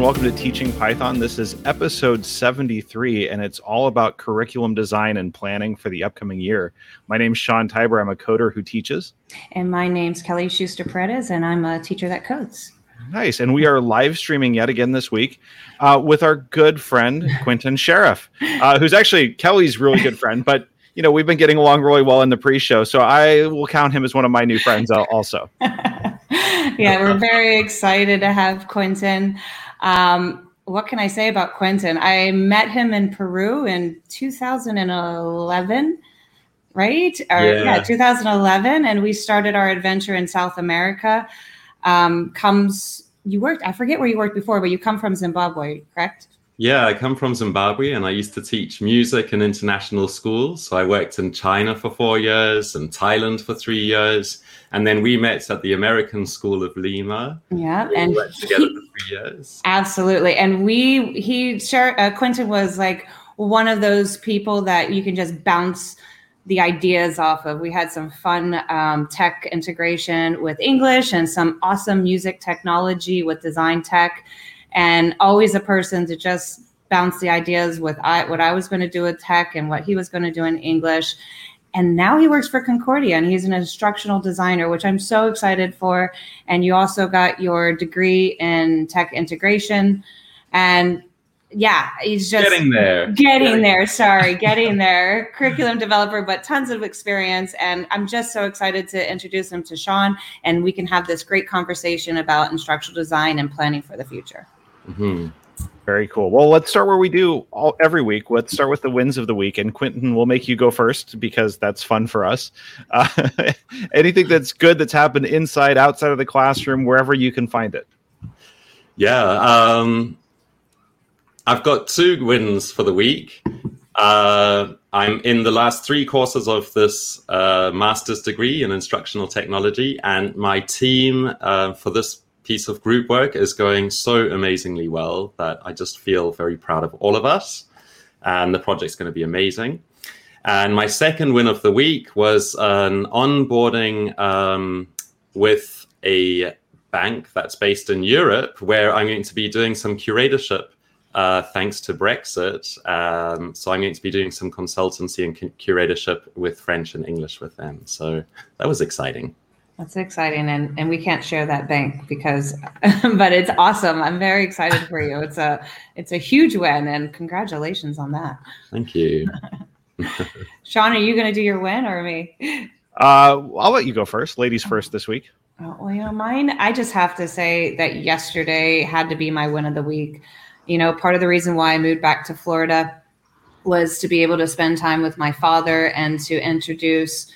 And welcome to Teaching Python. This is episode 73, and it's all about curriculum design and planning for the upcoming year. My name's Sean Tibor. I'm a coder who teaches. And my name's Kelly Schuster Paredes, and I'm a teacher that codes. Nice. And we are live streaming yet again this week uh, with our good friend, Quentin Sheriff, uh, who's actually Kelly's really good friend, but you know, we've been getting along really well in the pre-show, so I will count him as one of my new friends also. yeah, we're very excited to have Quentin. Um, what can I say about Quentin? I met him in Peru in 2011, right? Or, yeah. yeah. 2011, and we started our adventure in South America. Um, comes you worked? I forget where you worked before, but you come from Zimbabwe, correct? Yeah, I come from Zimbabwe and I used to teach music in international schools. So I worked in China for four years and Thailand for three years. And then we met at the American School of Lima. Yeah. We and worked together he, for three years. Absolutely. And we, he, sure, uh, Quentin was like one of those people that you can just bounce the ideas off of. We had some fun um, tech integration with English and some awesome music technology with design tech and always a person to just bounce the ideas with I, what I was going to do with tech and what he was going to do in English. And now he works for Concordia and he's an instructional designer, which I'm so excited for. And you also got your degree in tech integration. And yeah, he's just getting there. Getting, getting there. Sorry, getting there. Curriculum developer, but tons of experience. And I'm just so excited to introduce him to Sean and we can have this great conversation about instructional design and planning for the future. Mm-hmm. Very cool. Well, let's start where we do all every week. Let's start with the wins of the week, and Quentin will make you go first because that's fun for us. Uh, anything that's good that's happened inside, outside of the classroom, wherever you can find it. Yeah, um, I've got two wins for the week. Uh, I'm in the last three courses of this uh, master's degree in instructional technology, and my team uh, for this piece of group work is going so amazingly well that I just feel very proud of all of us. And the project's going to be amazing. And my second win of the week was an onboarding um, with a bank that's based in Europe, where I'm going to be doing some curatorship uh, thanks to Brexit. Um, so I'm going to be doing some consultancy and curatorship with French and English with them. So that was exciting. That's exciting, and and we can't share that bank because, but it's awesome. I'm very excited for you. It's a it's a huge win, and congratulations on that. Thank you, Sean. Are you going to do your win or me? Uh, I'll let you go first. Ladies first this week. Oh, well, you know, mine. I just have to say that yesterday had to be my win of the week. You know, part of the reason why I moved back to Florida was to be able to spend time with my father and to introduce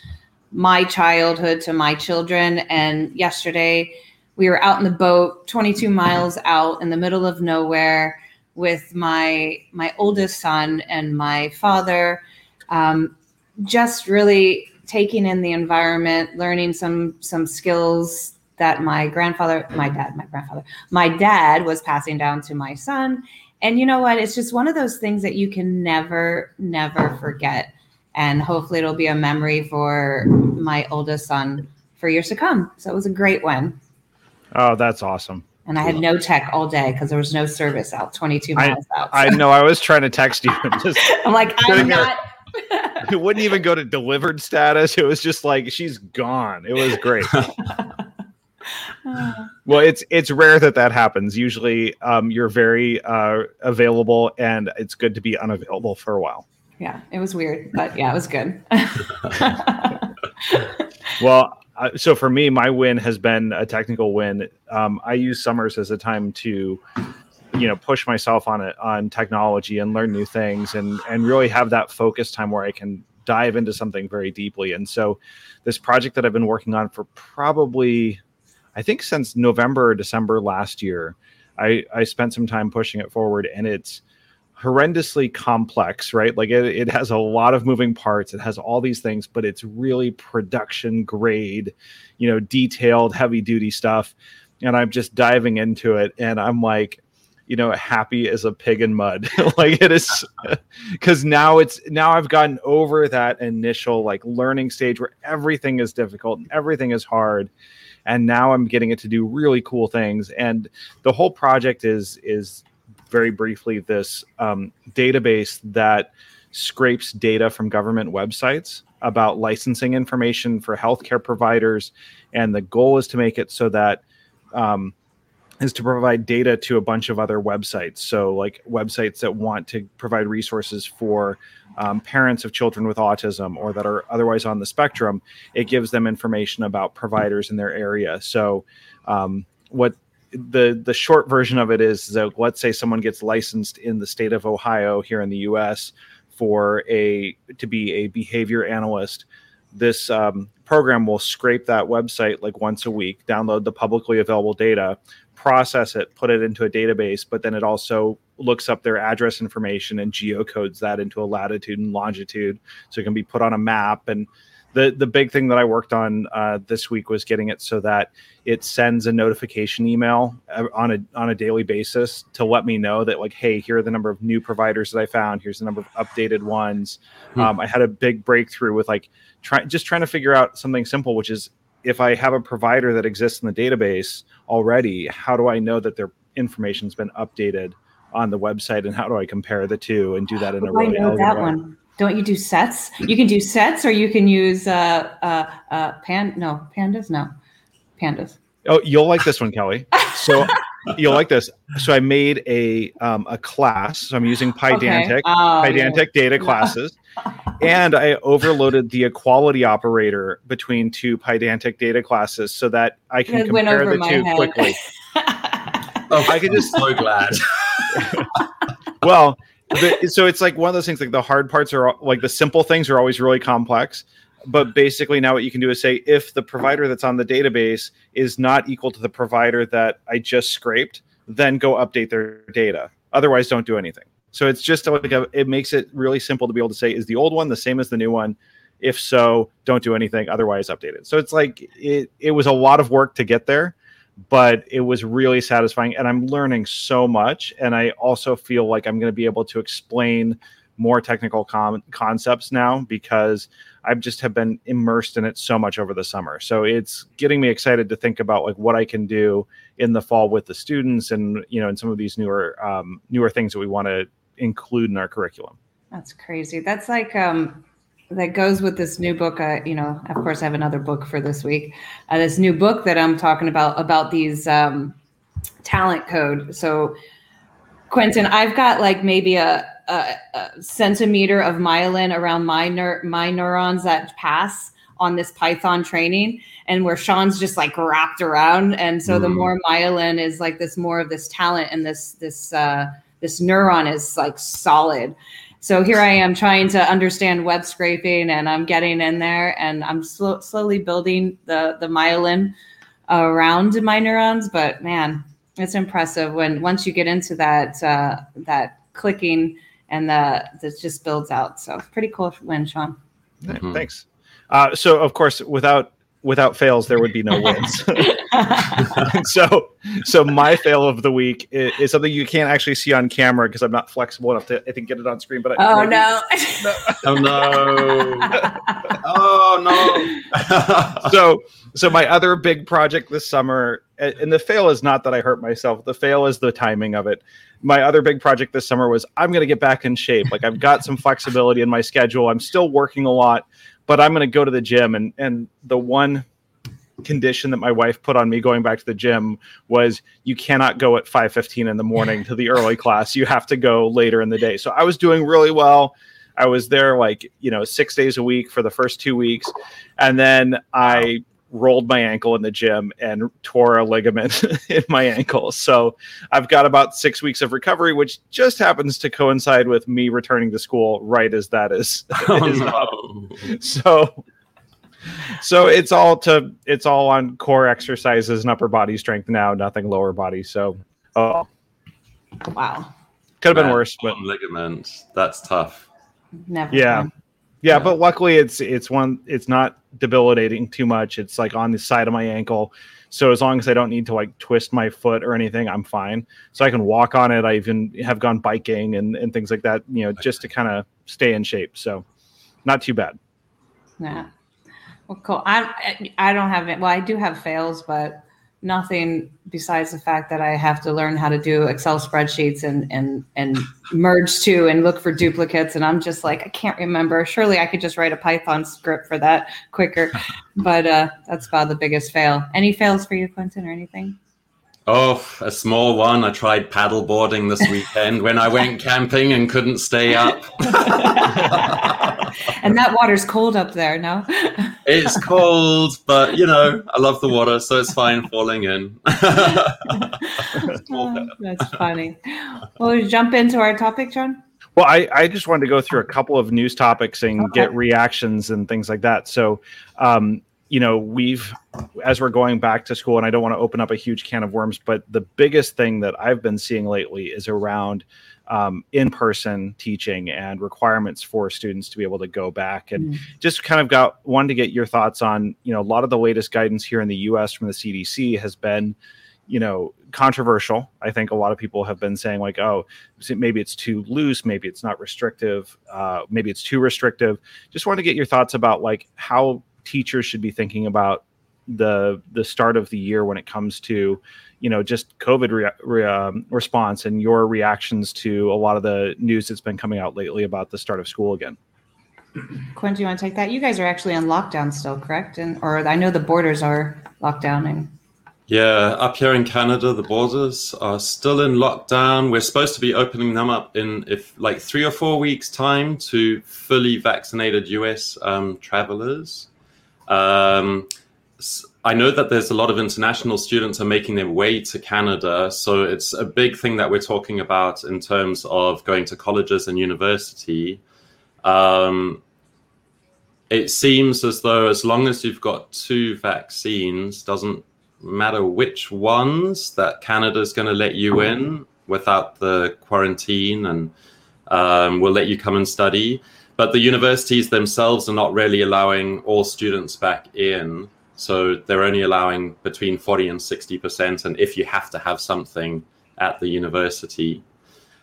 my childhood to my children. And yesterday we were out in the boat, 22 miles out in the middle of nowhere with my my oldest son and my father, um, just really taking in the environment, learning some some skills that my grandfather, my dad, my grandfather, my dad was passing down to my son. And you know what? It's just one of those things that you can never, never forget and hopefully it'll be a memory for my oldest son for years to come. So it was a great one. Oh, that's awesome. And I had no tech all day because there was no service out 22 miles I, out. So. I know. I was trying to text you. Just I'm like, I'm not. it wouldn't even go to delivered status. It was just like she's gone. It was great. well, it's it's rare that that happens. Usually, um, you're very uh, available, and it's good to be unavailable for a while yeah, it was weird, but yeah, it was good. well, uh, so for me, my win has been a technical win. Um, I use summers as a time to, you know, push myself on it on technology and learn new things, and and really have that focus time where I can dive into something very deeply. And so, this project that I've been working on for probably, I think, since November or December last year, I I spent some time pushing it forward, and it's horrendously complex, right? Like it, it has a lot of moving parts. It has all these things, but it's really production grade, you know, detailed, heavy duty stuff. And I'm just diving into it, and I'm like, you know, happy as a pig in mud. like it is because now it's now I've gotten over that initial like learning stage where everything is difficult and everything is hard. and now I'm getting it to do really cool things. And the whole project is is very briefly this um, database that scrapes data from government websites about licensing information for healthcare providers, and the goal is to make it so that um, is to provide data to a bunch of other websites. So, like websites that want to provide resources for um, parents of children with autism or that are otherwise on the spectrum, it gives them information about providers in their area. So, um, what the the short version of it is that let's say someone gets licensed in the state of Ohio here in the U.S. for a to be a behavior analyst. This um, program will scrape that website like once a week, download the publicly available data, process it, put it into a database, but then it also looks up their address information and geocodes that into a latitude and longitude so it can be put on a map and the the big thing that I worked on uh, this week was getting it so that it sends a notification email uh, on a on a daily basis to let me know that like, hey, here are the number of new providers that I found. Here's the number of updated ones. Hmm. Um, I had a big breakthrough with like trying just trying to figure out something simple, which is if I have a provider that exists in the database already, how do I know that their information's been updated on the website, and how do I compare the two and do that in a really I know that way? one don't you do sets? You can do sets, or you can use uh, uh, uh, pan. No, pandas. No, pandas. Oh, you'll like this one, Kelly. So you'll like this. So I made a um, a class. So I'm using Pydantic, okay. oh, Pydantic yeah. data classes, and I overloaded the equality operator between two Pydantic data classes so that I can compare the two head. quickly. oh, I could just so glad. well, so it's like one of those things like the hard parts are like the simple things are always really complex but basically now what you can do is say if the provider that's on the database is not equal to the provider that i just scraped then go update their data. Otherwise don't do anything. So it's just like a, it makes it really simple to be able to say is the old one the same as the new one? If so don't do anything. Otherwise update it. So it's like it, it was a lot of work to get there but it was really satisfying and i'm learning so much and i also feel like i'm going to be able to explain more technical com- concepts now because i've just have been immersed in it so much over the summer. So it's getting me excited to think about like what i can do in the fall with the students and you know and some of these newer um, newer things that we want to include in our curriculum. That's crazy. That's like um that goes with this new book. Uh, you know, of course, I have another book for this week. Uh, this new book that I'm talking about about these um, talent code. So, Quentin, I've got like maybe a, a, a centimeter of myelin around my neur- my neurons that pass on this Python training, and where Sean's just like wrapped around. And so, mm. the more myelin is like this, more of this talent, and this this uh, this neuron is like solid. So here I am trying to understand web scraping, and I'm getting in there, and I'm sl- slowly building the the myelin around my neurons. But man, it's impressive when once you get into that uh, that clicking and the that just builds out. So pretty cool win, Sean. Mm-hmm. Thanks. Uh, so of course, without without fails, there would be no wins. so, so my fail of the week is, is, something you can't actually see on camera because I'm not flexible enough to I think get it on screen. But I, oh no. no, oh no, oh no. so, so my other big project this summer, and the fail is not that I hurt myself. The fail is the timing of it. My other big project this summer was I'm going to get back in shape. Like I've got some flexibility in my schedule. I'm still working a lot but I'm going to go to the gym. And and the one condition that my wife put on me going back to the gym was you cannot go at 5:15 in the morning to the early class. You have to go later in the day. So I was doing really well. I was there like, you know, 6 days a week for the first 2 weeks. And then I rolled my ankle in the gym and tore a ligament in my ankle. So I've got about six weeks of recovery, which just happens to coincide with me returning to school right as that is. Oh, is no. So so it's all to it's all on core exercises and upper body strength now, nothing lower body. So oh wow. Could have been worse, but ligaments. That's tough. Never. Yeah. Yeah, but luckily it's it's one it's not debilitating too much. It's like on the side of my ankle. So as long as I don't need to like twist my foot or anything, I'm fine. So I can walk on it. I even have gone biking and, and things like that, you know, just to kind of stay in shape. So not too bad. Yeah. Well, cool. I I don't have it. Well, I do have fails, but nothing besides the fact that I have to learn how to do Excel spreadsheets and and and merge to and look for duplicates. And I'm just like, I can't remember. Surely I could just write a Python script for that quicker. But uh, that's about the biggest fail. Any fails for you, Quentin, or anything? Oh, a small one. I tried paddle boarding this weekend when I went camping and couldn't stay up. and that water's cold up there, no? it's cold, but you know, I love the water, so it's fine falling in. oh, that's funny. Well, we jump into our topic, John? Well, I, I just wanted to go through a couple of news topics and okay. get reactions and things like that. So, um, you know, we've, as we're going back to school, and I don't want to open up a huge can of worms, but the biggest thing that I've been seeing lately is around um, in-person teaching and requirements for students to be able to go back. And mm. just kind of got one to get your thoughts on you know a lot of the latest guidance here in the us from the cdc has been you know controversial. I think a lot of people have been saying like oh maybe it's too loose maybe it's not restrictive uh, maybe it's too restrictive. Just want to get your thoughts about like how teachers should be thinking about the the start of the year when it comes to you know just covid re- re- um, response and your reactions to a lot of the news that's been coming out lately about the start of school again quinn do you want to take that you guys are actually on lockdown still correct and or i know the borders are locked down and yeah, up here in Canada, the borders are still in lockdown. We're supposed to be opening them up in if like three or four weeks' time to fully vaccinated US um, travelers. Um, I know that there's a lot of international students are making their way to Canada, so it's a big thing that we're talking about in terms of going to colleges and university. Um, it seems as though as long as you've got two vaccines, doesn't matter which ones, that Canada is going to let you in without the quarantine and um, will let you come and study but the universities themselves are not really allowing all students back in. So they're only allowing between 40 and 60%. And if you have to have something at the university,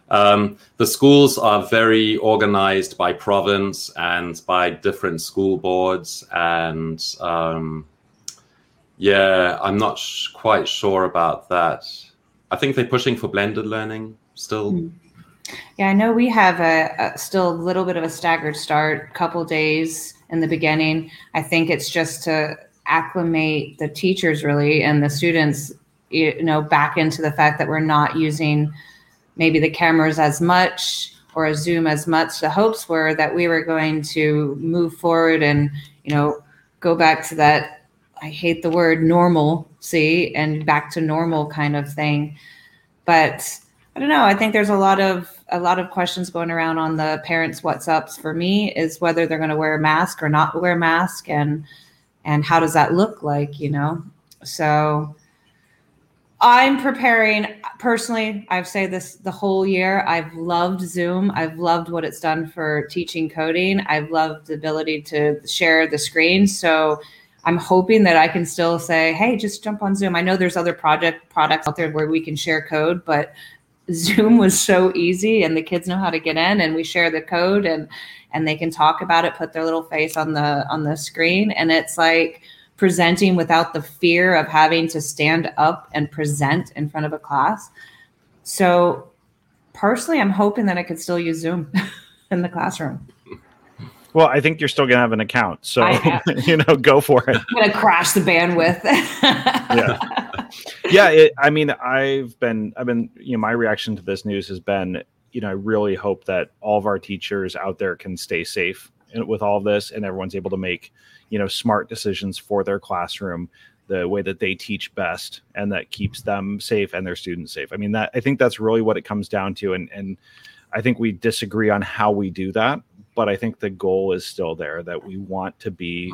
um, the schools are very organized by province and by different school boards. And um, yeah, I'm not sh- quite sure about that. I think they're pushing for blended learning still. Mm. Yeah, I know we have a, a, still a little bit of a staggered start, couple days in the beginning. I think it's just to acclimate the teachers really and the students, you know, back into the fact that we're not using maybe the cameras as much or a Zoom as much. The hopes were that we were going to move forward and, you know, go back to that. I hate the word normal, see, and back to normal kind of thing. But I don't know. I think there's a lot of a lot of questions going around on the parents' what's ups for me is whether they're going to wear a mask or not wear a mask, and and how does that look like, you know? So I'm preparing personally. I've said this the whole year. I've loved Zoom. I've loved what it's done for teaching coding. I've loved the ability to share the screen. So I'm hoping that I can still say, "Hey, just jump on Zoom." I know there's other project products out there where we can share code, but Zoom was so easy and the kids know how to get in and we share the code and and they can talk about it, put their little face on the on the screen and it's like presenting without the fear of having to stand up and present in front of a class. So personally, I'm hoping that I could still use Zoom in the classroom. Well, I think you're still gonna have an account, so you know, go for it. I'm gonna crash the bandwidth. yeah, yeah. It, I mean, I've been, I've been, you know, my reaction to this news has been, you know, I really hope that all of our teachers out there can stay safe with all of this, and everyone's able to make, you know, smart decisions for their classroom the way that they teach best, and that keeps them safe and their students safe. I mean, that I think that's really what it comes down to, and and I think we disagree on how we do that but I think the goal is still there that we want to be,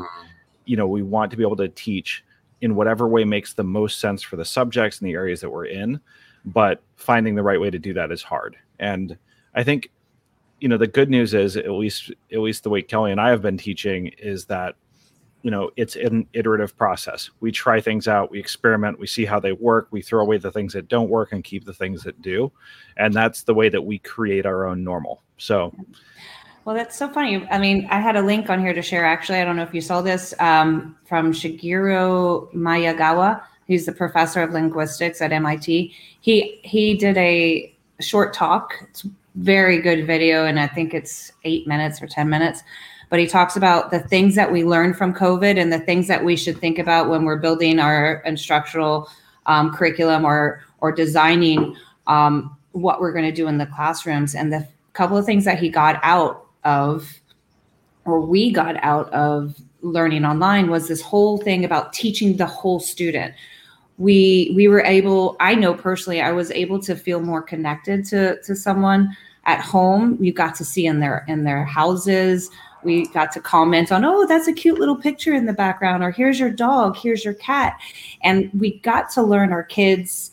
you know, we want to be able to teach in whatever way makes the most sense for the subjects and the areas that we're in. But finding the right way to do that is hard. And I think, you know, the good news is at least at least the way Kelly and I have been teaching is that you know it's an iterative process we try things out we experiment we see how they work we throw away the things that don't work and keep the things that do and that's the way that we create our own normal so Well, that's so funny. I mean, I had a link on here to share. Actually, I don't know if you saw this um, from Shigeru Miyagawa. He's the professor of linguistics at MIT. He he did a short talk. It's very good video, and I think it's eight minutes or ten minutes. But he talks about the things that we learned from COVID and the things that we should think about when we're building our instructional um, curriculum or or designing um, what we're going to do in the classrooms. And the couple of things that he got out of or we got out of learning online was this whole thing about teaching the whole student we we were able i know personally i was able to feel more connected to to someone at home you got to see in their in their houses we got to comment on oh that's a cute little picture in the background or here's your dog here's your cat and we got to learn our kids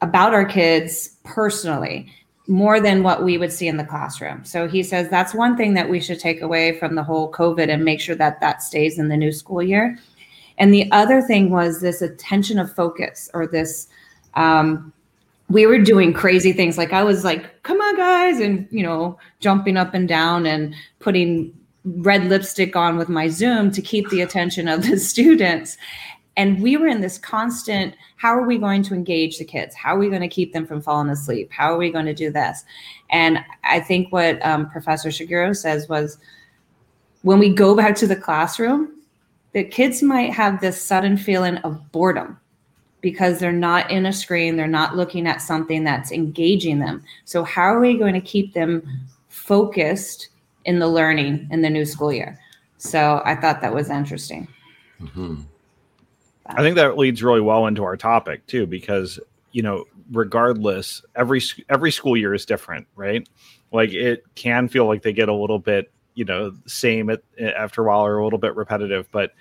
about our kids personally more than what we would see in the classroom. So he says that's one thing that we should take away from the whole COVID and make sure that that stays in the new school year. And the other thing was this attention of focus or this, um, we were doing crazy things. Like I was like, come on, guys, and, you know, jumping up and down and putting red lipstick on with my Zoom to keep the attention of the students. And we were in this constant how are we going to engage the kids? How are we going to keep them from falling asleep? How are we going to do this? And I think what um, Professor Shigeru says was when we go back to the classroom, the kids might have this sudden feeling of boredom because they're not in a screen, they're not looking at something that's engaging them. So, how are we going to keep them focused in the learning in the new school year? So, I thought that was interesting. Mm-hmm. I think that leads really well into our topic too, because you know, regardless, every every school year is different, right? Like it can feel like they get a little bit, you know, same at, after a while or a little bit repetitive. But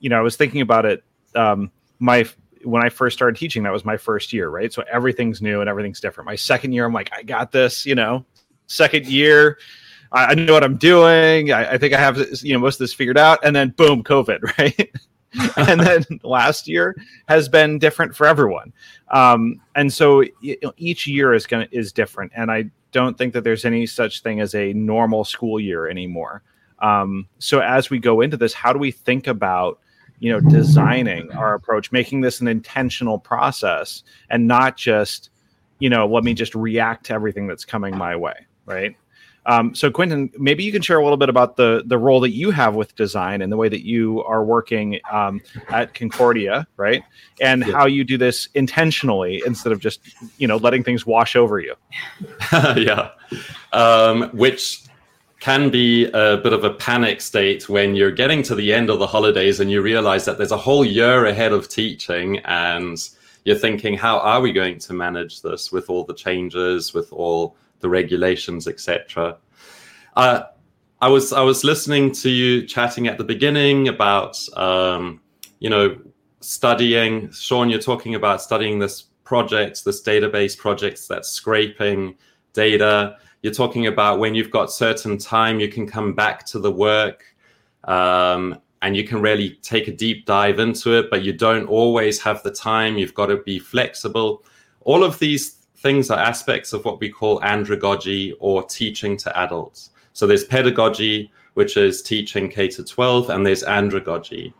you know, I was thinking about it. Um, my when I first started teaching, that was my first year, right? So everything's new and everything's different. My second year, I'm like, I got this, you know. Second year, I, I know what I'm doing. I, I think I have you know most of this figured out, and then boom, COVID, right? and then last year has been different for everyone. Um, and so you know, each year is gonna is different. And I don't think that there's any such thing as a normal school year anymore. Um, so as we go into this, how do we think about you know designing our approach, making this an intentional process, and not just you know let me just react to everything that's coming my way, right? Um, so, Quentin, maybe you can share a little bit about the the role that you have with design and the way that you are working um, at Concordia, right? And yeah. how you do this intentionally instead of just you know letting things wash over you. yeah, um, which can be a bit of a panic state when you're getting to the end of the holidays and you realize that there's a whole year ahead of teaching and you're thinking how are we going to manage this with all the changes with all the regulations, etc. Uh, I was I was listening to you chatting at the beginning about um, you know studying. Sean, you're talking about studying this project, this database projects that's scraping data. You're talking about when you've got certain time, you can come back to the work. Um, and you can really take a deep dive into it, but you don't always have the time. You've got to be flexible. All of these things are aspects of what we call andragogy or teaching to adults. So there's pedagogy, which is teaching K to 12, and there's andragogy.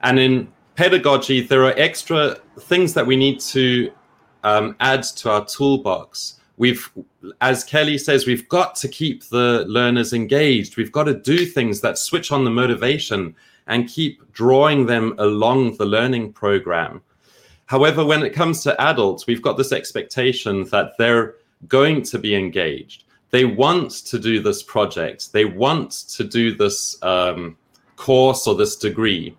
And in pedagogy, there are extra things that we need to um, add to our toolbox. We've, as Kelly says, we've got to keep the learners engaged. We've got to do things that switch on the motivation and keep drawing them along the learning program. However, when it comes to adults, we've got this expectation that they're going to be engaged. They want to do this project. They want to do this um, course or this degree.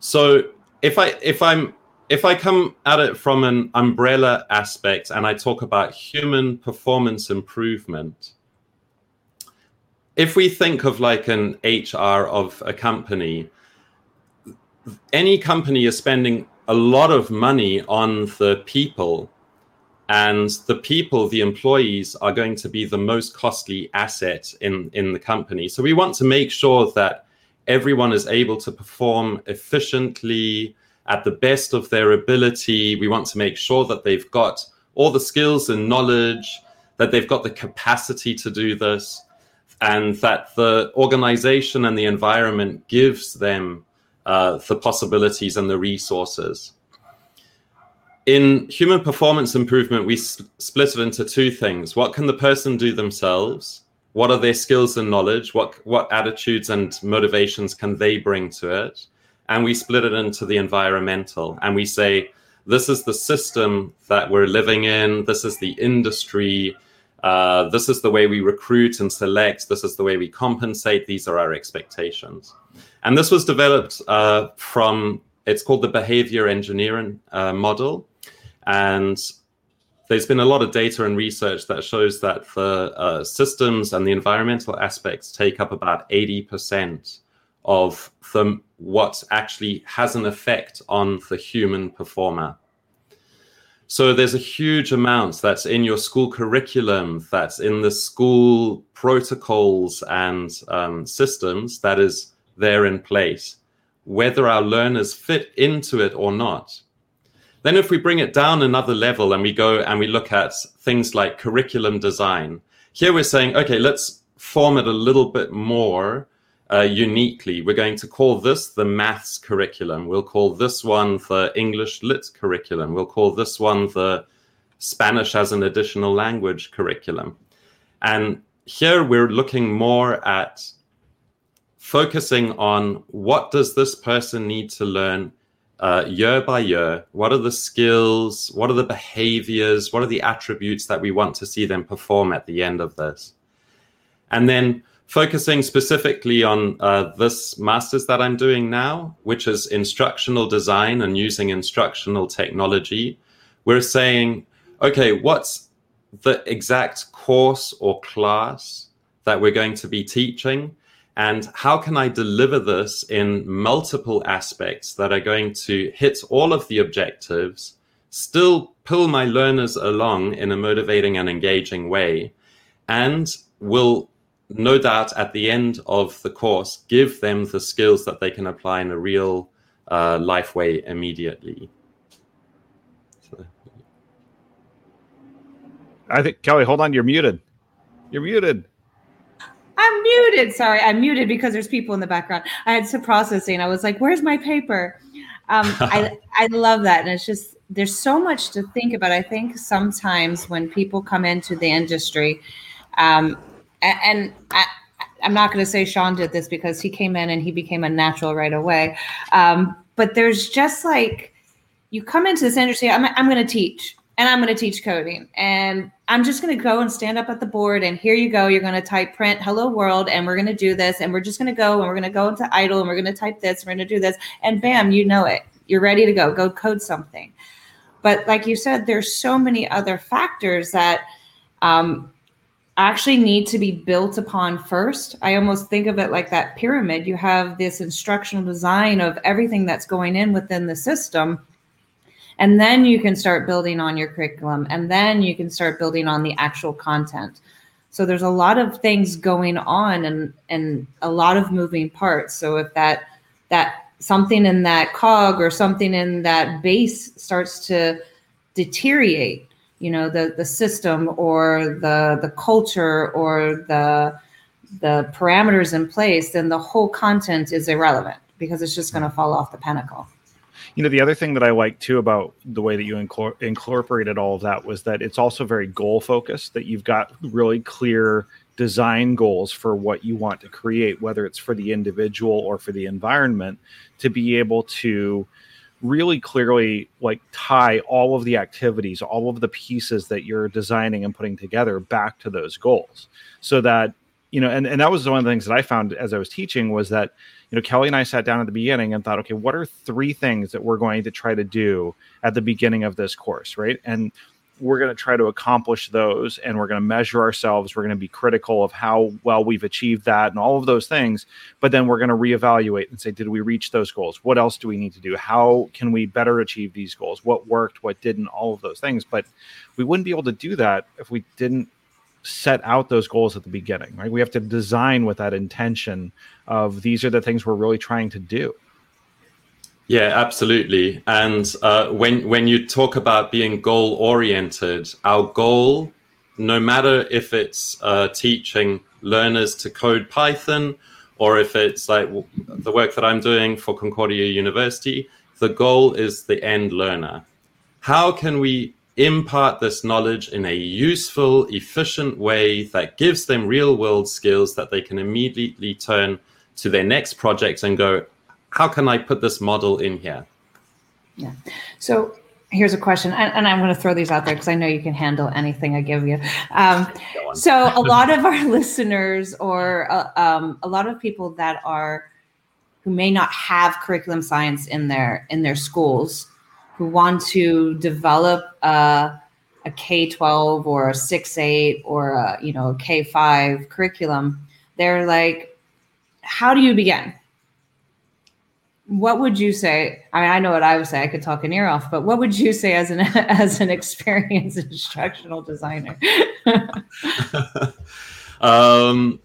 So if I if I'm if I come at it from an umbrella aspect and I talk about human performance improvement, if we think of like an HR of a company, any company is spending a lot of money on the people and the people the employees are going to be the most costly asset in in the company. So we want to make sure that everyone is able to perform efficiently at the best of their ability. We want to make sure that they've got all the skills and knowledge that they've got the capacity to do this and that the organization and the environment gives them uh, the possibilities and the resources. In human performance improvement, we split it into two things. What can the person do themselves? What are their skills and knowledge? What, what attitudes and motivations can they bring to it? And we split it into the environmental. And we say, this is the system that we're living in, this is the industry, uh, this is the way we recruit and select, this is the way we compensate, these are our expectations. And this was developed uh, from, it's called the behavior engineering uh, model. And there's been a lot of data and research that shows that the uh, systems and the environmental aspects take up about 80% of the, what actually has an effect on the human performer. So there's a huge amount that's in your school curriculum, that's in the school protocols and um, systems that is there in place, whether our learners fit into it or not. Then, if we bring it down another level and we go and we look at things like curriculum design, here we're saying, okay, let's form it a little bit more uh, uniquely. We're going to call this the maths curriculum. We'll call this one the English lit curriculum. We'll call this one the Spanish as an additional language curriculum. And here we're looking more at focusing on what does this person need to learn uh, year by year? What are the skills? What are the behaviors? What are the attributes that we want to see them perform at the end of this? And then focusing specifically on uh, this master's that i'm doing now which is instructional design and using instructional technology. We're saying okay what's the exact course or class that we're going to be teaching and how can I deliver this in multiple aspects that are going to hit all of the objectives, still pull my learners along in a motivating and engaging way, and will no doubt at the end of the course give them the skills that they can apply in a real uh, life way immediately. So. I think Kelly, hold on, you're muted. You're muted. I'm muted. Sorry, I'm muted because there's people in the background. I had some processing. I was like, "Where's my paper?" Um, I I love that, and it's just there's so much to think about. I think sometimes when people come into the industry, um, and, and I, I'm not going to say Sean did this because he came in and he became a natural right away. Um, but there's just like you come into this industry. I'm I'm going to teach and I'm going to teach coding. And I'm just going to go and stand up at the board and here you go. You're going to type print hello world and we're going to do this and we're just going to go and we're going to go into idle and we're going to type this. And We're going to do this and bam, you know it. You're ready to go. Go code something. But like you said, there's so many other factors that um, actually need to be built upon first. I almost think of it like that pyramid. You have this instructional design of everything that's going in within the system and then you can start building on your curriculum and then you can start building on the actual content. So there's a lot of things going on and and a lot of moving parts. So if that that something in that cog or something in that base starts to deteriorate you know the the system or the the culture or the the parameters in place then the whole content is irrelevant because it's just going to fall off the pinnacle you know the other thing that i like too about the way that you incor- incorporated all of that was that it's also very goal focused that you've got really clear design goals for what you want to create whether it's for the individual or for the environment to be able to really clearly like tie all of the activities all of the pieces that you're designing and putting together back to those goals. So that you know and, and that was one of the things that i found as i was teaching was that you know, Kelly and I sat down at the beginning and thought, okay, what are three things that we're going to try to do at the beginning of this course, right? And we're going to try to accomplish those and we're going to measure ourselves. We're going to be critical of how well we've achieved that and all of those things. But then we're going to reevaluate and say, did we reach those goals? What else do we need to do? How can we better achieve these goals? What worked? What didn't? All of those things. But we wouldn't be able to do that if we didn't set out those goals at the beginning, right? We have to design with that intention of these are the things we're really trying to do. Yeah, absolutely. And uh, when when you talk about being goal oriented, our goal, no matter if it's uh, teaching learners to code Python, or if it's like the work that I'm doing for Concordia University, the goal is the end learner. How can we impart this knowledge in a useful, efficient way that gives them real world skills that they can immediately turn to their next project and go, how can I put this model in here? Yeah. So here's a question, and, and I'm going to throw these out there because I know you can handle anything I give you. Um, so a lot of our listeners, or uh, um, a lot of people that are who may not have curriculum science in their in their schools, who want to develop a, a K-12 or a 6-8 or a, you know K five curriculum, they're like, how do you begin? what would you say? I mean, I know what I would say. I could talk an ear off, but what would you say as an as an experienced instructional designer? um,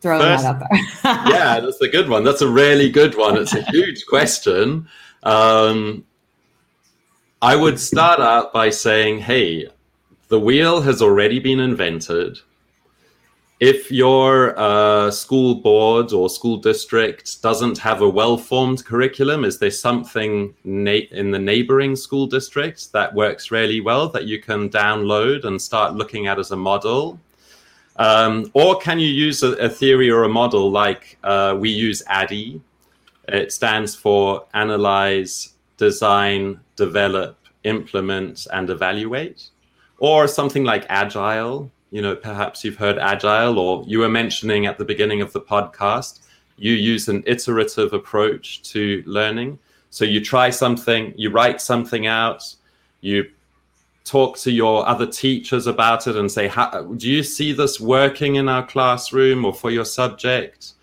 first, that out there. yeah, that's a good one. That's a really good one. It's a huge question. Um, I would start out by saying, "Hey, the wheel has already been invented." If your uh, school board or school district doesn't have a well-formed curriculum, is there something na- in the neighboring school district that works really well that you can download and start looking at as a model? Um, or can you use a, a, theory or a model like uh, we use ADDIE? It stands for Analyze, Design, Develop, Implement, and Evaluate. Or something like Agile, you know, perhaps you've heard agile, or you were mentioning at the beginning of the podcast, you use an iterative approach to learning. So you try something, you write something out, you talk to your other teachers about it and say, do you see this working in our classroom or for your subject?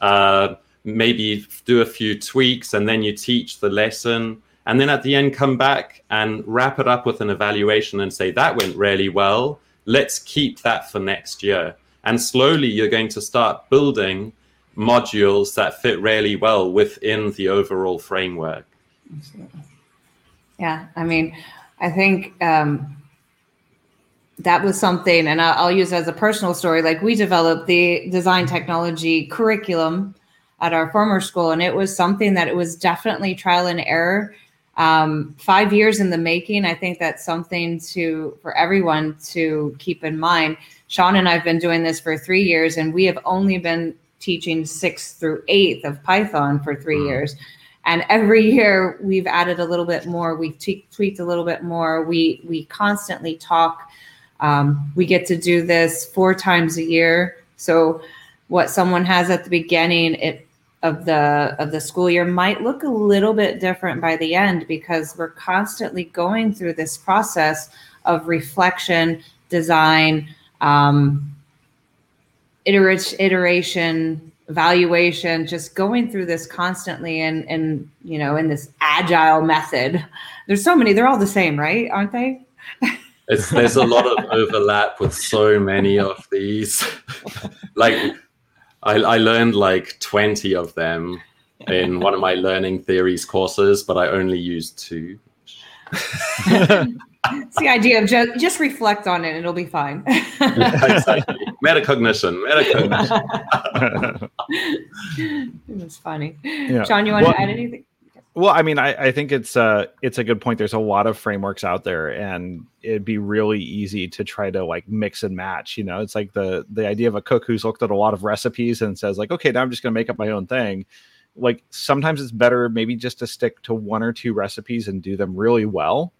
Uh, maybe do a few tweaks and then you teach the lesson. And then at the end, come back and wrap it up with an evaluation and say, that went really well let's keep that for next year. And slowly you're going to start building modules that fit really well within the overall framework. Yeah, I mean, I think um, that was something, and I'll, I'll use as a personal story. Like we developed the design technology curriculum at our former school, and it was something that it was definitely trial and error um, five years in the making. I think that's something to for everyone to keep in mind. Sean and I've been doing this for three years, and we have only been teaching sixth through eighth of Python for three mm. years. And every year we've added a little bit more. We've te- tweaked a little bit more. We we constantly talk. Um, we get to do this four times a year. So what someone has at the beginning, it of the of the school year might look a little bit different by the end because we're constantly going through this process of reflection, design, um, iteration, evaluation, just going through this constantly and and you know in this agile method. There's so many. They're all the same, right? Aren't they? It's, there's a lot of overlap with so many of these. like I, I learned like 20 of them in one of my learning theories courses, but I only used two. it's the idea of just, just reflect on it and it'll be fine. yeah, exactly. Metacognition. Metacognition. It's funny. Yeah. Sean, you want well, to add anything? Well, I mean, I, I think it's uh it's a good point. There's a lot of frameworks out there, and it'd be really easy to try to like mix and match. You know, it's like the the idea of a cook who's looked at a lot of recipes and says like, okay, now I'm just gonna make up my own thing. Like sometimes it's better maybe just to stick to one or two recipes and do them really well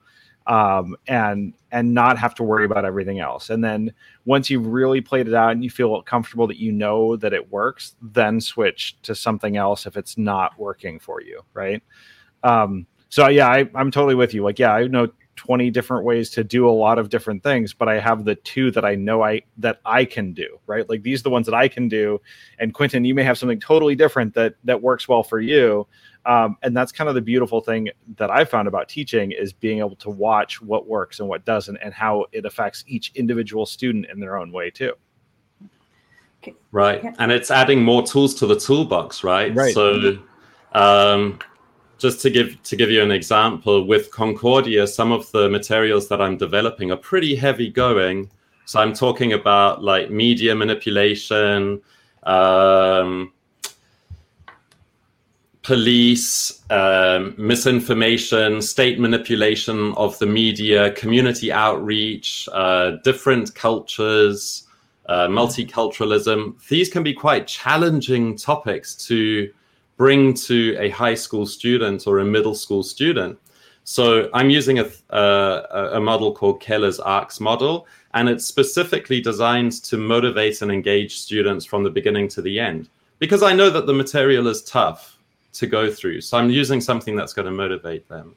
um, and and not have to worry about everything else. And then once you've really played it out and you feel comfortable that you know that it works, then switch to something else if it's not working for you, right? Um, so yeah, I, I'm totally with you. Like, yeah, I know 20 different ways to do a lot of different things, but I have the two that I know I that I can do, right? Like these are the ones that I can do. And Quentin, you may have something totally different that that works well for you. Um, and that's kind of the beautiful thing that I found about teaching is being able to watch what works and what doesn't, and how it affects each individual student in their own way too. Right, and it's adding more tools to the toolbox, right? Right. So, um, just to give to give you an example, with Concordia, some of the materials that I'm developing are pretty heavy going, So I'm talking about like media manipulation, um, police, um, misinformation, state manipulation of the media, community outreach, uh, different cultures, uh, multiculturalism. These can be quite challenging topics to bring to a high school student or a middle school student. So I'm using a, uh, a model called Keller's ARCS model, and it's specifically designed to motivate and engage students from the beginning to the end. Because I know that the material is tough to go through, so I'm using something that's going to motivate them.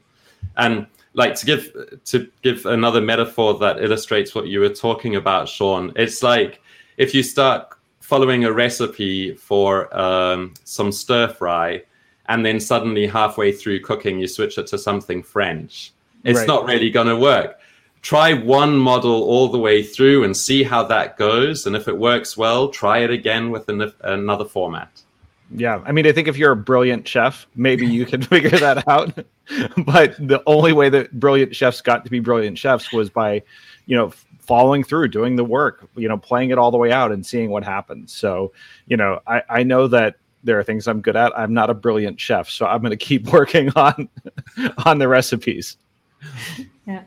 And like to give to give another metaphor that illustrates what you were talking about, Sean. It's like if you start following a recipe for um, some stir fry, and then suddenly halfway through cooking you switch it to something French. It's right. not really going to work. Try one model all the way through and see how that goes. And if it works well, try it again with an, another format. Yeah, I mean, I think if you're a brilliant chef, maybe you can figure that out. but the only way that brilliant chefs got to be brilliant chefs was by, you know, following through, doing the work, you know, playing it all the way out and seeing what happens. So, you know, I, I know that there are things I'm good at. I'm not a brilliant chef, so I'm going to keep working on on the recipes. Yeah.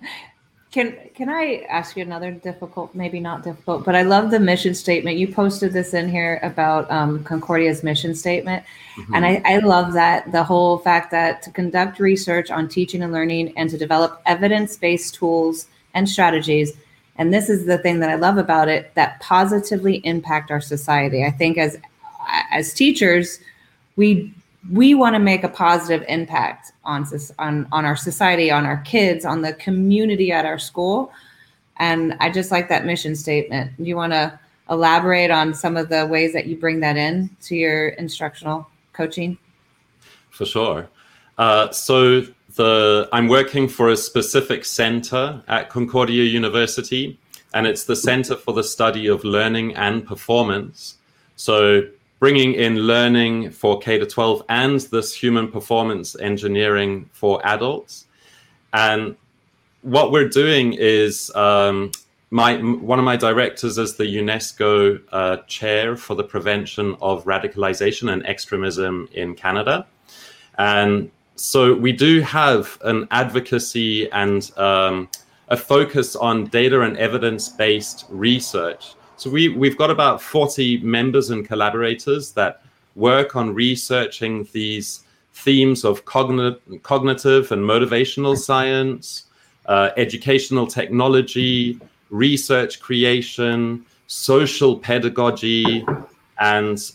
Can can I ask you another difficult, maybe not difficult, but I love the mission statement. You posted this in here about um, Concordia's mission statement, mm-hmm. and I, I love that the whole fact that to conduct research on teaching and learning and to develop evidence based tools and strategies and this is the thing that I love about it that positively impact our society. I think as as teachers, we we want to make a positive impact on on on our society, on our kids, on the community at our school. And I just like that mission statement. You want to elaborate on some of the ways that you bring that in to your instructional coaching? For sure. Uh, so the I'm working for a specific center at Concordia University, and it's the Center for the Study of Learning and Performance. So bringing in learning for K to 12 and this human performance engineering for adults. And what we're doing is um, my one of my directors is the UNESCO uh, chair for the prevention of radicalization and extremism in Canada, and so we do have an advocacy and um, a focus on data and evidence based research. So we, we've got about 40 members and collaborators that work on researching these themes of cogn- cognitive and motivational science, uh, educational technology, research creation, social pedagogy, and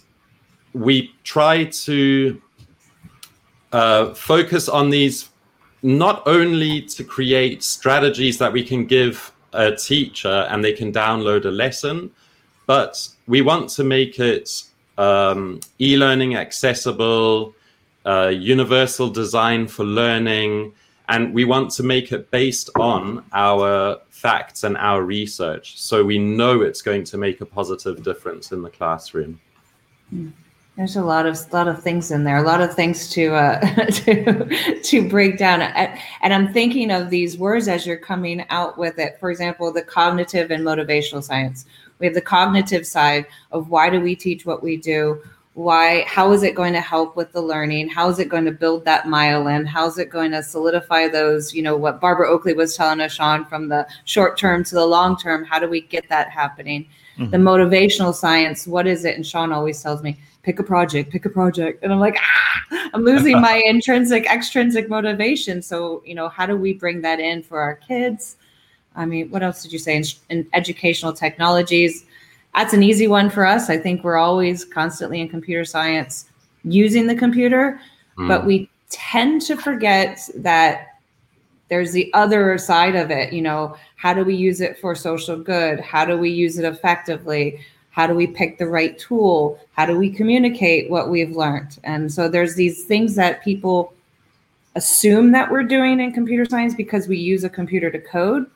we try to uh, focus on these not only to create strategies that we can give a teacher and they can download a lesson, but we want to make it um, e-learning accessible, uh, universal design for learning, and we want to make it based on our facts and our research, so we know it's going to make a positive difference in the classroom. Mm. There's a lot of lot of things in there, a lot of things to uh, to to break down. And I'm thinking of these words as you're coming out with it. For example, the cognitive and motivational science. We have the cognitive side of why do we teach what we do? Why? How is it going to help with the learning? How is it going to build that myelin? How is it going to solidify those? You know what Barbara Oakley was telling us, Sean, from the short term to the long term. How do we get that happening? Mm-hmm. The motivational science. What is it? And Sean always tells me pick a project, pick a project. And I'm like, ah, I'm losing my intrinsic, extrinsic motivation. So, you know, how do we bring that in for our kids? I mean, what else did you say? In, in educational technologies, that's an easy one for us. I think we're always constantly in computer science using the computer, mm. but we tend to forget that there's the other side of it. You know, how do we use it for social good? How do we use it effectively? How do we pick the right tool? How do we communicate what we've learned? And so there's these things that people assume that we're doing in computer science because we use a computer to code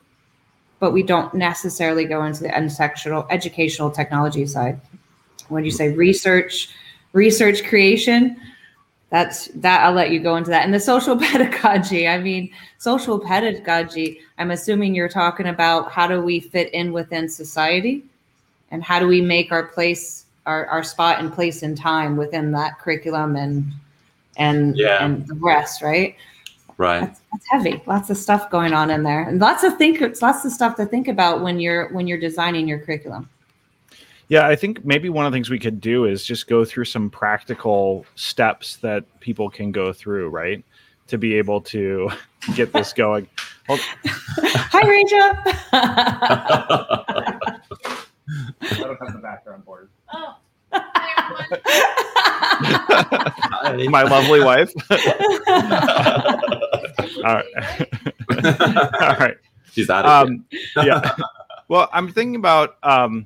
but we don't necessarily go into the educational technology side. When you say research research creation that's that I'll let you go into that. And the social pedagogy, I mean, social pedagogy, I'm assuming you're talking about how do we fit in within society and how do we make our place our, our spot and place in time within that curriculum and and Yeah. and the rest, right? Right. That's, that's heavy. Lots of stuff going on in there, and lots of think. Lots of stuff to think about when you're when you're designing your curriculum. Yeah, I think maybe one of the things we could do is just go through some practical steps that people can go through, right? To be able to get this going. Hi, Rachel. I don't have the background board. Oh. My lovely wife. All right. All right. She's out of um, yeah. Well, I'm thinking about, um,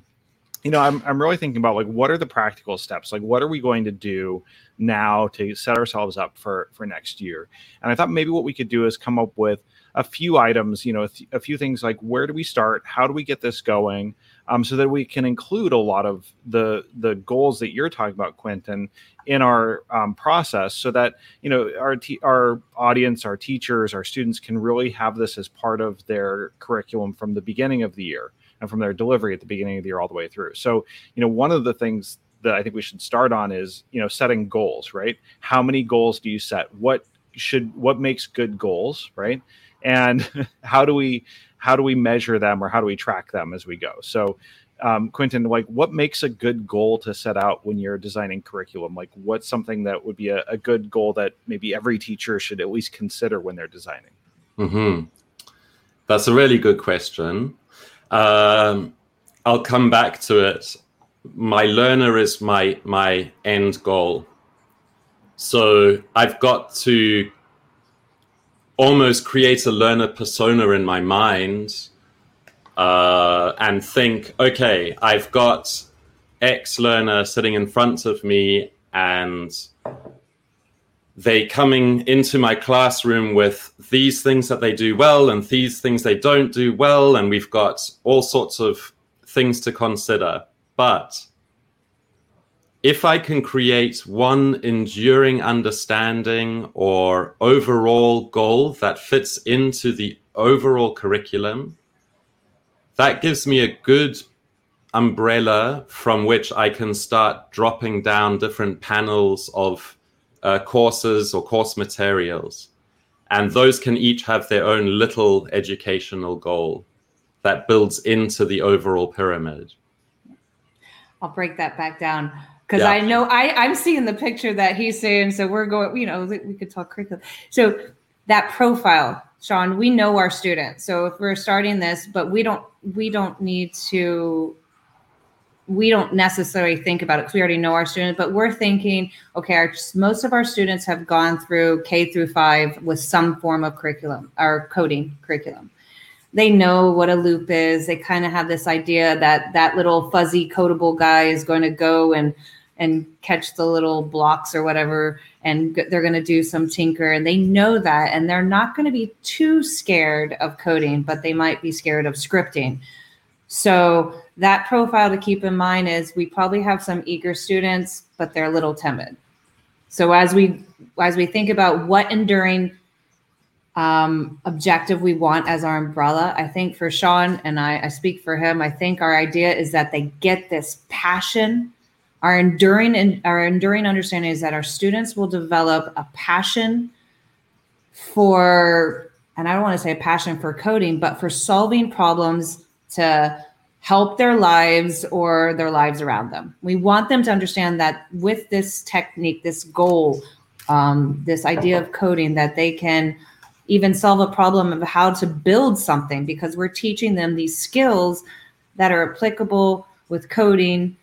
you know, I'm, I'm really thinking about like, what are the practical steps? Like, what are we going to do now to set ourselves up for, for next year? And I thought maybe what we could do is come up with a few items, you know, a, th- a few things like where do we start? How do we get this going? Um, so that we can include a lot of the the goals that you're talking about, Quentin, in our um, process, so that you know our our audience, our teachers, our students can really have this as part of their curriculum from the beginning of the year and from their delivery at the beginning of the year all the way through. So, you know, one of the things that I think we should start on is you know setting goals, right? How many goals do you set? What should what makes good goals, right? And how do we how do we measure them or how do we track them as we go? So, um, Quentin, like what makes a good goal to set out when you're designing curriculum? Like what's something that would be a, a good goal that maybe every teacher should at least consider when they're designing? hmm That's a really good question. Um, I'll come back to it. My learner is my my end goal. So I've got to almost create a learner persona in my mind uh, and think, okay, I've got X learner sitting in front of me and they coming into my classroom with these things that they do well and these things they don't do well and we've got all sorts of things to consider. But if i can create one enduring understanding or overall goal that fits into the overall curriculum that gives me a good umbrella from which i can start dropping down different panels of uh, courses or course materials. And those can each have their own little educational goal that builds into the overall pyramid. I'll break that back down because Yeah. I know I I'm seeing the picture that he's saying. So we're going. You know, we could talk curriculum. So that profile, Sean, we know our students. So if we're starting this, but we don't we don't need to. We don't necessarily think about it because we already know our students, but we're thinking, okay, our, most of our students have gone through K through five with some form of curriculum or coding curriculum they know what a loop is. They kind of have this idea that that little fuzzy Kodable guy is going to go and and catch the little blocks or whatever, and they're going to do some Tynker, and they know that, and they're not going to be too scared of coding, but they might be scared of scripting. So that profile to keep in mind is we probably have some eager students, but they're a little timid. So as we as we think about what enduring um, objective we want as our umbrella. I think for Sean and I, I speak for him. I think our idea is that they get this passion. Our enduring and our enduring understanding is that our students will develop a passion for, and I don't want to say a passion for coding, but for solving problems to help their lives or their lives around them. We want them to understand that with this technique, this goal, um, this idea of coding, that they can even solve a problem of how to build something because we're teaching them these skills that are applicable with coding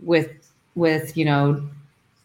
with with you know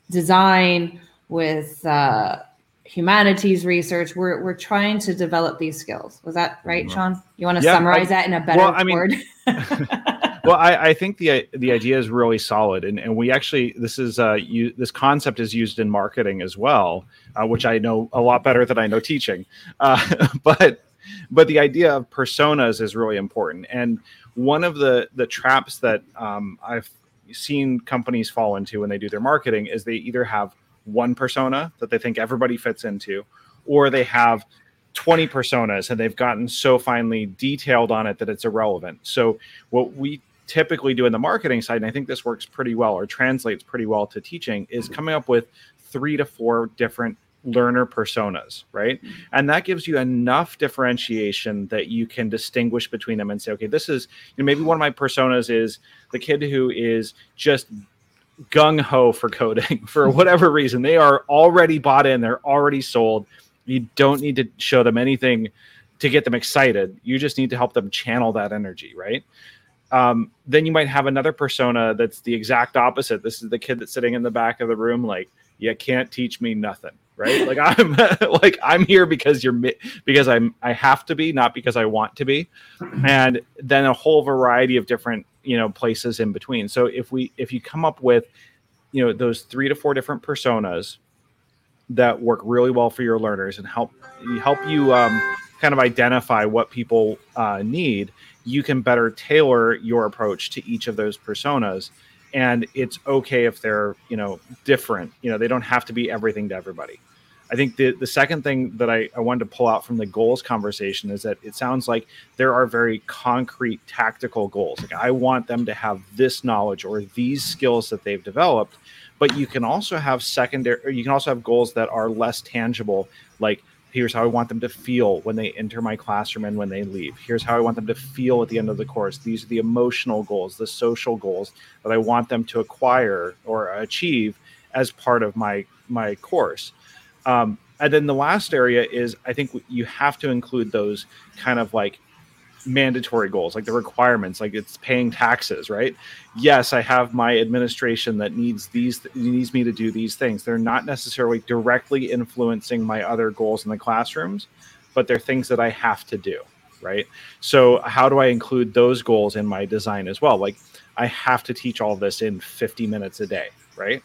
design with uh, humanities research. We're, we're trying to develop these skills. Was that right sean? You want to Yeah, summarize I- that in a better well, I mean- word? Well I, I think the the idea is really solid and, and we actually this is uh you this concept is used in marketing as well uh, which i know a lot better than i know teaching. Uh, but but the idea of personas is really important and one of the the traps that um, i've seen companies fall into when they do their marketing is they either have one persona that they think everybody fits into, or they have 20 personas and they've gotten so finely detailed on it that it's irrelevant. So, what we typically do in the marketing side, and I think this works pretty well or translates pretty well to teaching, is coming up with three to four different learner personas, right? And that gives you enough differentiation that you can distinguish between them and say, okay, this is you know, maybe one of my personas is the kid who is just gung ho for coding for whatever reason. They are already bought in, they're already sold. You don't need to show them anything to get them excited. You just need to help them channel that energy, right? Um, then you might have another persona that's the exact opposite. This is the kid that's sitting in the back of the room, like, you can't teach me nothing right? Like i'm like i'm here because you're because i'm i have to be not because i want to be. And then a whole variety of different you know places in between. So if we if you come up with you know those three to four different personas that work really well for your learners and help help you um, kind of identify what people uh, need you can better tailor your approach to each of those personas and it's okay if they're you know different. You know they don't have to be everything to everybody. I think the, the second thing that I, I wanted to pull out from the goals conversation is that it sounds like there are very concrete tactical goals. Like i want them to have this knowledge or these skills that they've developed but you can also have secondary you can also have goals that are less tangible like here's how I want them to feel when they enter my classroom and when they leave. Here's how I want them to feel at the end of the course. These are the emotional goals, the social goals that I want them to acquire or achieve as part of my my course. Um, and then the last area is I think you have to include those kind of like mandatory goals, like the requirements, like it's paying taxes, right? Yes, I have my administration that needs these needs me to do these things. They're not necessarily directly influencing my other goals in the classrooms, but they're things that I have to do, right? So how do I include those goals in my design as well? Like I have to teach all this in 50 minutes a day, right?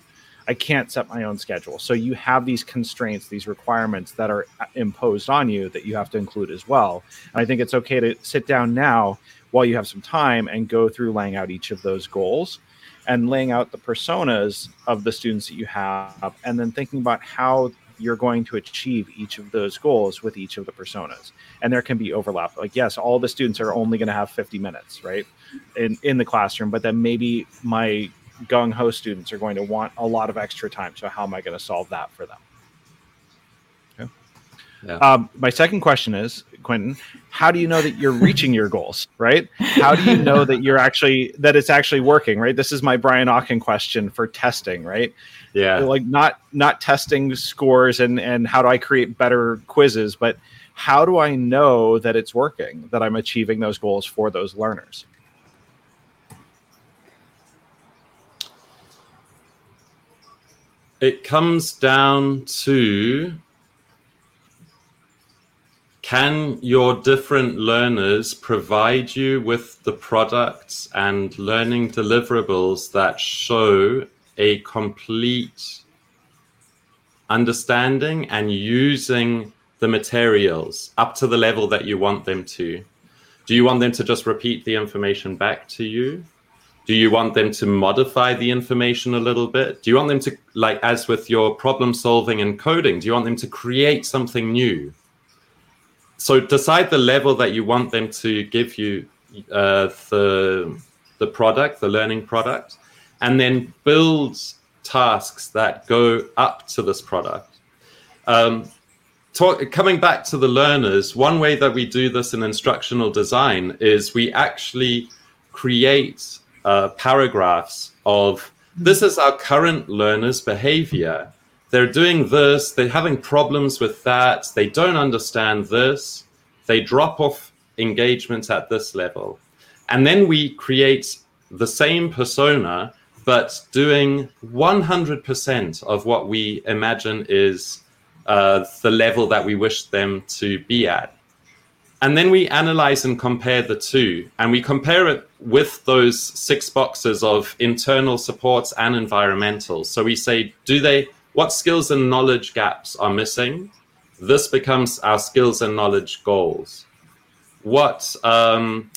I can't set my own schedule. So you have these constraints, these requirements that are uh, imposed on you that you have to include as well. And I think it's okay to sit down now while you have some time and go through laying out each of those goals and laying out the personas of the students that you have and then thinking about how you're going to achieve each of those goals with each of the personas and there can be overlap like yes all the students are only going to have 50 minutes right in in the classroom but then maybe my gung ho students are going to want a lot of extra time. So, how am I going to solve that for them? Okay. Yeah. Um, my second question is, Quentin, how do you know that you're reaching your goals? Right? How do you know that you're actually that it's actually working? Right? This is my Brian Aachen question for testing. Right? Yeah. Like not not testing scores and and how do I create better quizzes, but how do I know that it's working? That I'm achieving those goals for those learners? It comes down to can your different learners provide you with the products and learning deliverables that show a complete understanding and using the materials up to the level that you want them to? Do you want them to just repeat the information back to you? Do you want them to modify the information a little bit? Do you want them to like as with your problem solving and coding do you want them to create something new? So decide the level that you want them to give you uh, the the product the learning product and then build tasks that go up to this product. Um, talk, coming back to the learners one way that we do this in instructional design is we actually create uh, paragraphs of this is our current learners' behavior. They're doing this, they're having problems with that, they don't understand this, they drop off engagements at this level. And then we create the same persona, but doing 100% of what we imagine is uh, the level that we wish them to be at. And then we analyze and compare the two, and we compare it with those six boxes of internal supports and environmental. So we say, do they, what skills and knowledge gaps are missing? This becomes our skills and knowledge goals. What um,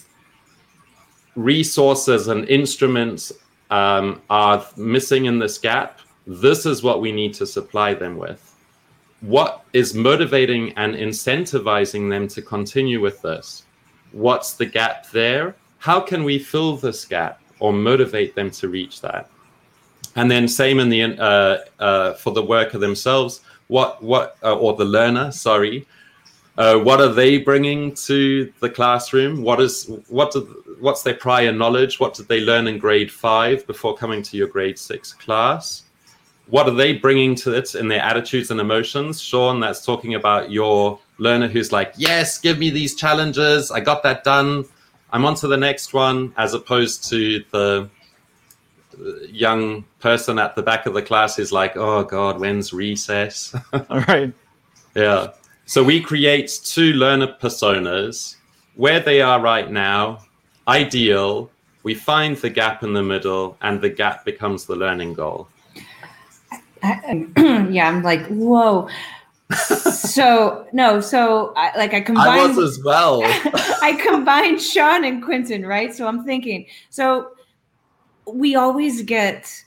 resources and instruments um, are missing in this gap? this is what we need to supply them with. What is motivating and incentivizing them to continue with this? What's the gap there? How can we fill this gap or motivate them to reach that? And then same in the uh, uh, for the worker themselves. What what uh, or the learner? Sorry, uh, what are they bringing to the classroom? What is what do, what's their prior knowledge? What did they learn in grade five before coming to your grade six class? What are they bringing to it in their attitudes and emotions? Sean, that's talking about your learner who's like, yes, give me these challenges. I got that done. I'm on to the next one, as opposed to the young person at the back of the class who's like, oh God, when's recess? All right. Yeah. So we create two learner personas where they are right now, ideal. We find the gap in the middle, and the gap becomes the learning goal. Yeah, I'm like, whoa. so no, so I, like I combined. I was as well. I combined Sean and Quentin, right? So I'm thinking. So we always get,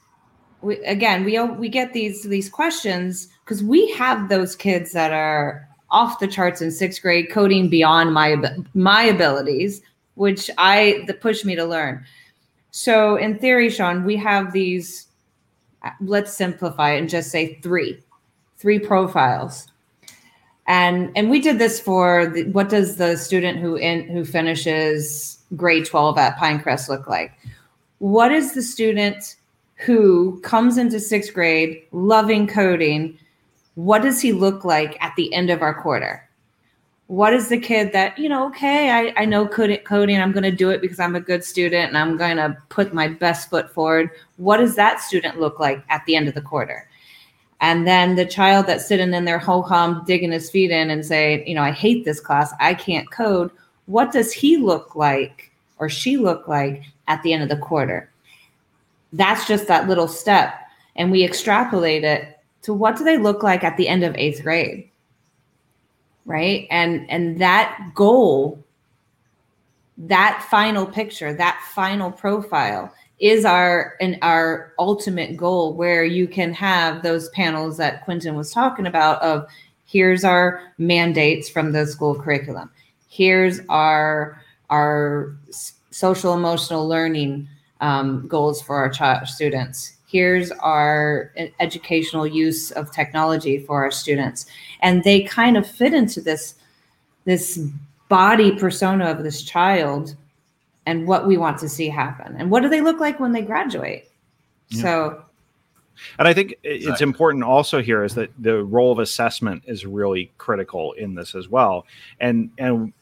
we, again, we we get these these questions because we have those kids that are off the charts in sixth grade, coding beyond my my abilities, which I that pushed me to learn. So in theory, Sean, we have these. Let's simplify it and just say three, three profiles. And and we did this for the, what does the student who in who finishes grade 12 at Pinecrest look like? What is the student who comes into sixth grade loving coding what does he look like at the end of our quarter? What is the kid that, you know, okay, I, I know coding, I'm going to do it because I'm a good student and I'm going to put my best foot forward. What does that student look like at the end of the quarter? And then the child that's sitting in their ho hum, digging his feet in and say, you know, I hate this class, I can't code. What does he look like or she look like at the end of the quarter? That's just that little step. And we extrapolate it to what do they look like at the end of eighth grade right? And and that goal that final picture that final profile is our and our ultimate goal where you can have those panels that quentin was talking about of here's our mandates from the school curriculum. Here's our our social emotional learning um, goals for our ch- students here's our educational use of technology for our students and they kind of fit into this this body persona of this child and what we want to see happen and what do they look like when they graduate yeah. so and I think it's important also here is that the role of assessment is really critical in this as well. And and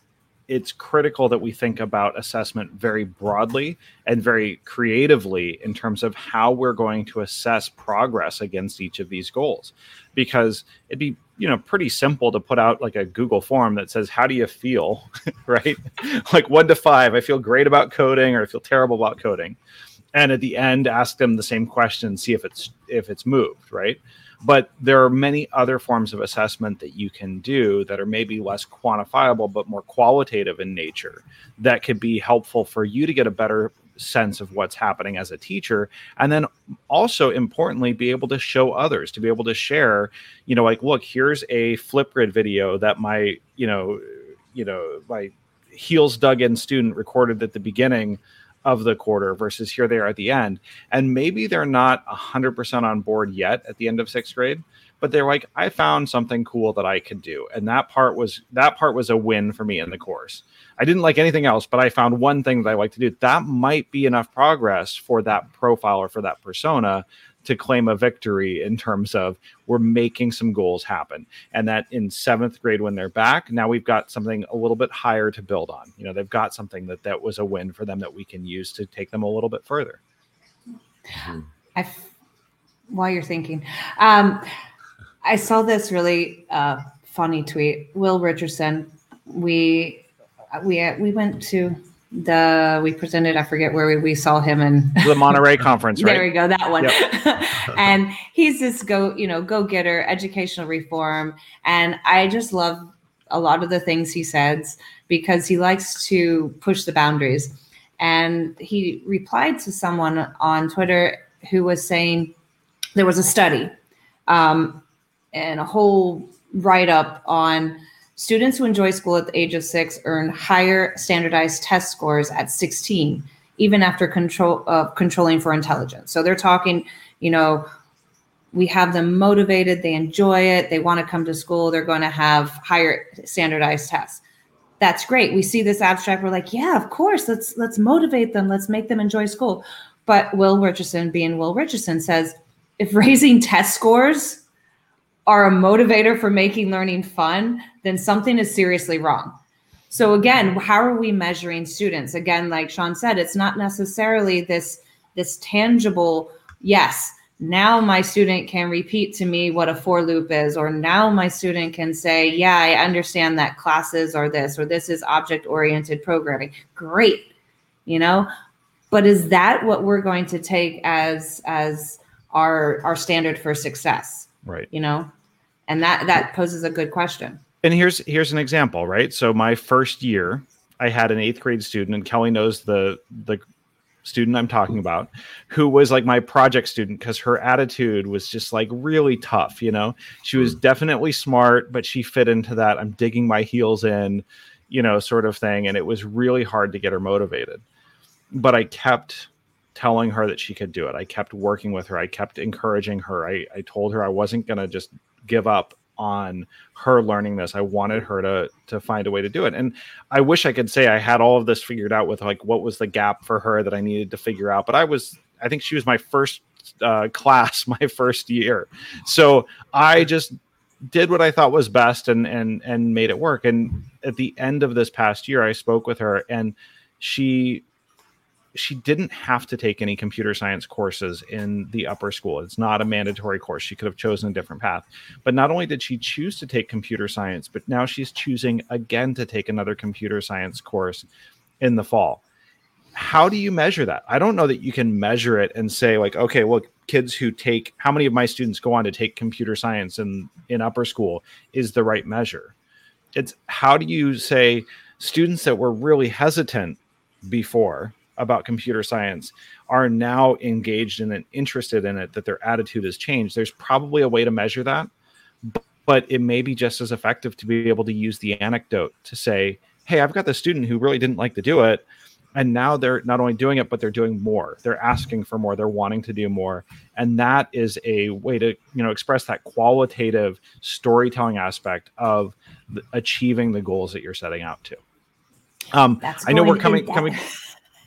it's critical that we think about assessment very broadly and very creatively in terms of how we're going to assess progress against each of these goals. Because it'd be you know pretty simple to put out like a google form that says how do you feel? Right? Like 1 to 5 i feel great about coding or i feel terrible about coding. And at the end ask them the same question see if it's if it's moved right but there are many other forms of assessment that you can do that are maybe less quantifiable but more qualitative in nature that could be helpful for you to get a better sense of what's happening as a teacher. And then also importantly be able to show others to be able to share you know like look here's a flipgrid video that my you know you know my heels dug in student recorded at the beginning of the quarter versus here they are at the end. And maybe they're not 100% on board yet at the end of sixth grade, but they're like, I found something cool that I could do. And that part was that part was a win for me in the course. I didn't like anything else, but I found one thing that I like to do. That might be enough progress for that profile or for that persona to claim a victory in terms of we're making some goals happen. And that in seventh grade, when they're back, now we've got something a little bit higher to build on. You know, they've got something that that was a win for them that we can use to take them a little bit further. I, while you're thinking, um, I saw this really uh, funny tweet. Will Richardson, we we we went to the we presented i forget where we, we saw him in the monterey conference right? there we go that one. Yep. and he's this go you know go getter educational reform. And i just love a lot of the things he says because he likes to push the boundaries. And he replied to someone on twitter who was saying there was a study um, and a whole write up on students who enjoy school at the age of six earn higher standardized test scores at 16, even after control uh, controlling for intelligence. So they're talking, you know, we have them motivated, they enjoy it, they want to come to school, they're going to have higher standardized tests. That's great. We see this abstract, we're like, yeah, of course, let's let's motivate them, let's make them enjoy school. But Will Richardson, being Will Richardson, says if raising test scores are a motivator for making learning fun, then something is seriously wrong. So again, how are we measuring students? Again, like Sean said, it's not necessarily this this tangible yes, now my student can repeat to me what a for loop is or now my student can say, yeah, I understand that classes are this or this is object oriented programming. Great. You know, but is that what we're going to take as as our our standard for success? Right. You know? And that that poses a good question. And here's here's an example, right? So my first year, I had an eighth grade student, and Kelly knows the the student I'm talking about, who was like my project student because her attitude was just like really tough. You know, she was hmm. definitely smart, but she fit into that I'm digging my heels in, you know, sort of thing. And it was really hard to get her motivated but I kept telling her that she could do it. I kept working with her. I kept encouraging her. I, I told her I wasn't going to just give up on her learning this. I wanted her to to find a way to do it. And I wish I could say I had all of this figured out with like what was the gap for her that I needed to figure out. But I was I think she was my first uh, class, my first year. So I just did what I thought was best and and and made it work. And at the end of this past year, I spoke with her and she she didn't have to take any computer science courses in the upper school. It's not a mandatory course. She could have chosen a different path. But not only did she choose to take computer science, but now she's choosing again to take another computer science course in the fall. How do you measure that? I don't know that you can measure it and say like, okay, well, kids who take how many of my students go on to take computer science in in upper school is the right measure. It's how do you say students that were really hesitant before about computer science are now engaged in and interested in it that their attitude has changed. There's probably a way to measure that but it may be just as effective to be able to use the anecdote to say hey i've got the student who really didn't like to do it and now they're not only doing it but they're doing more. They're asking for more. They're wanting to do more. And that is a way to you know express that qualitative storytelling aspect of the, achieving the goals that you're setting out to. Um, i know we're coming coming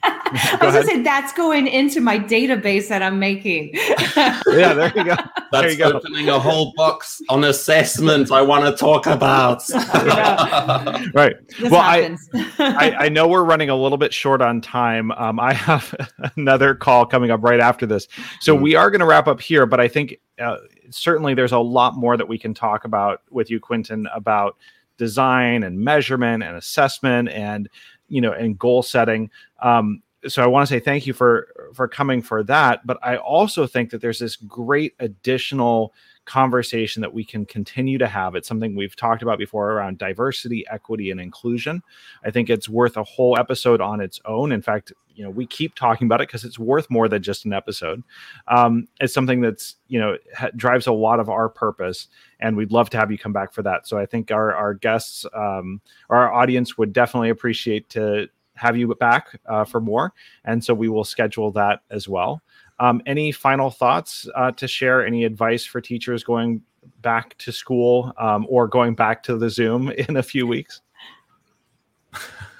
I was going to say that's going into my database that I'm making. yeah, there you go. That's there you go. opening a whole box on assessment I want to talk about. right. This well, I. I, I know we're running a little bit short on time. Um, I have another call coming up right after this. So Mm. we are going to wrap up here, but I think uh, certainly there's a lot more that we can talk about with you, Quinton, about design and measurement and assessment and you know and goal setting. Um, so i want to say thank you for for coming for that but i also think that there's this great additional conversation that we can continue to have. It's something we've talked about before around diversity equity and inclusion. I think it's worth a whole episode on its own. In fact you know we keep talking about it because it's worth more than just an episode. Um, it's something that's you know ha- drives a lot of our purpose and we'd love to have you come back for that. So i think our our guests um, our audience would definitely appreciate to have you back uh, for more. And so we will schedule that as well um, any final thoughts uh, to share any advice for teachers going back to school um, or going back to the zoom in a few weeks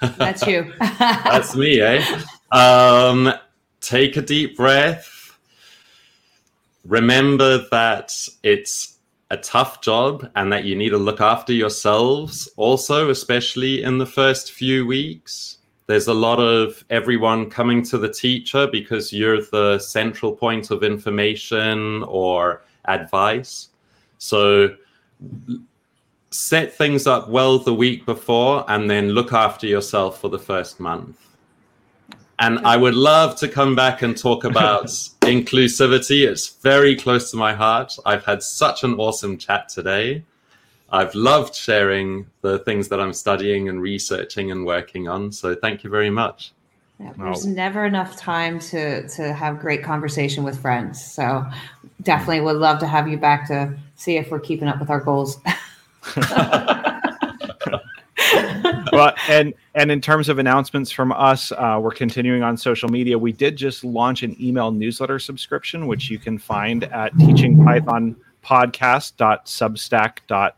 That's you. That's me, eh? Um, take a deep breath. Remember that it's a tough job and that you need to look after yourselves also, especially in the first few weeks. There's a lot of everyone coming to the teacher because you're the central point of information or advice. So set things up well the week before and then look after yourself for the first month. And I would love to come back and talk about inclusivity. It's very close to my heart. I've had such an awesome chat today. I've loved sharing the things that I'm studying and researching and working on. So thank you very much. Yeah, there's never enough time to to have great conversation with friends. So definitely would love to have you back to see if we're keeping up with our goals. well, and and in terms of announcements from us, uh, we're continuing on social media. We did just launch an email newsletter subscription, which you can find at teachingpythonpodcast.substack.com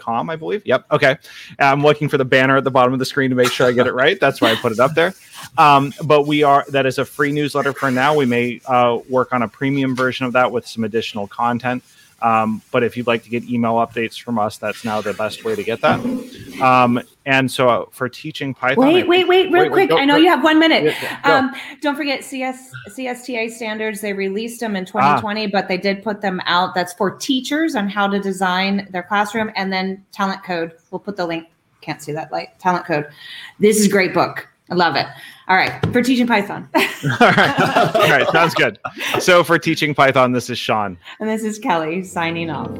com, I believe. Yep. Okay. I'm looking for the banner at the bottom of the screen to make sure I get it right. That's why I put it up there. Um, but we are, that is a free newsletter for now. We may uh, work on a premium version of that with some additional content. Um, but if you'd like to get email updates from us, that's now the best way to get that. Um, and so for teaching Python, wait, wait, wait, real wait, quick. Go, I know go. you have one minute. Um, don't forget CS CSTA standards. They released them in 2020, ah. but they did put them out. That's for teachers on how to design their classroom, and then Talent Code. We'll put the link. Can't see that light. Talent Code. This is a great book. I love it. All right, for teaching Python. All right. All right, sounds good. So for teaching Python, this is Sean. And this is Kelly signing off.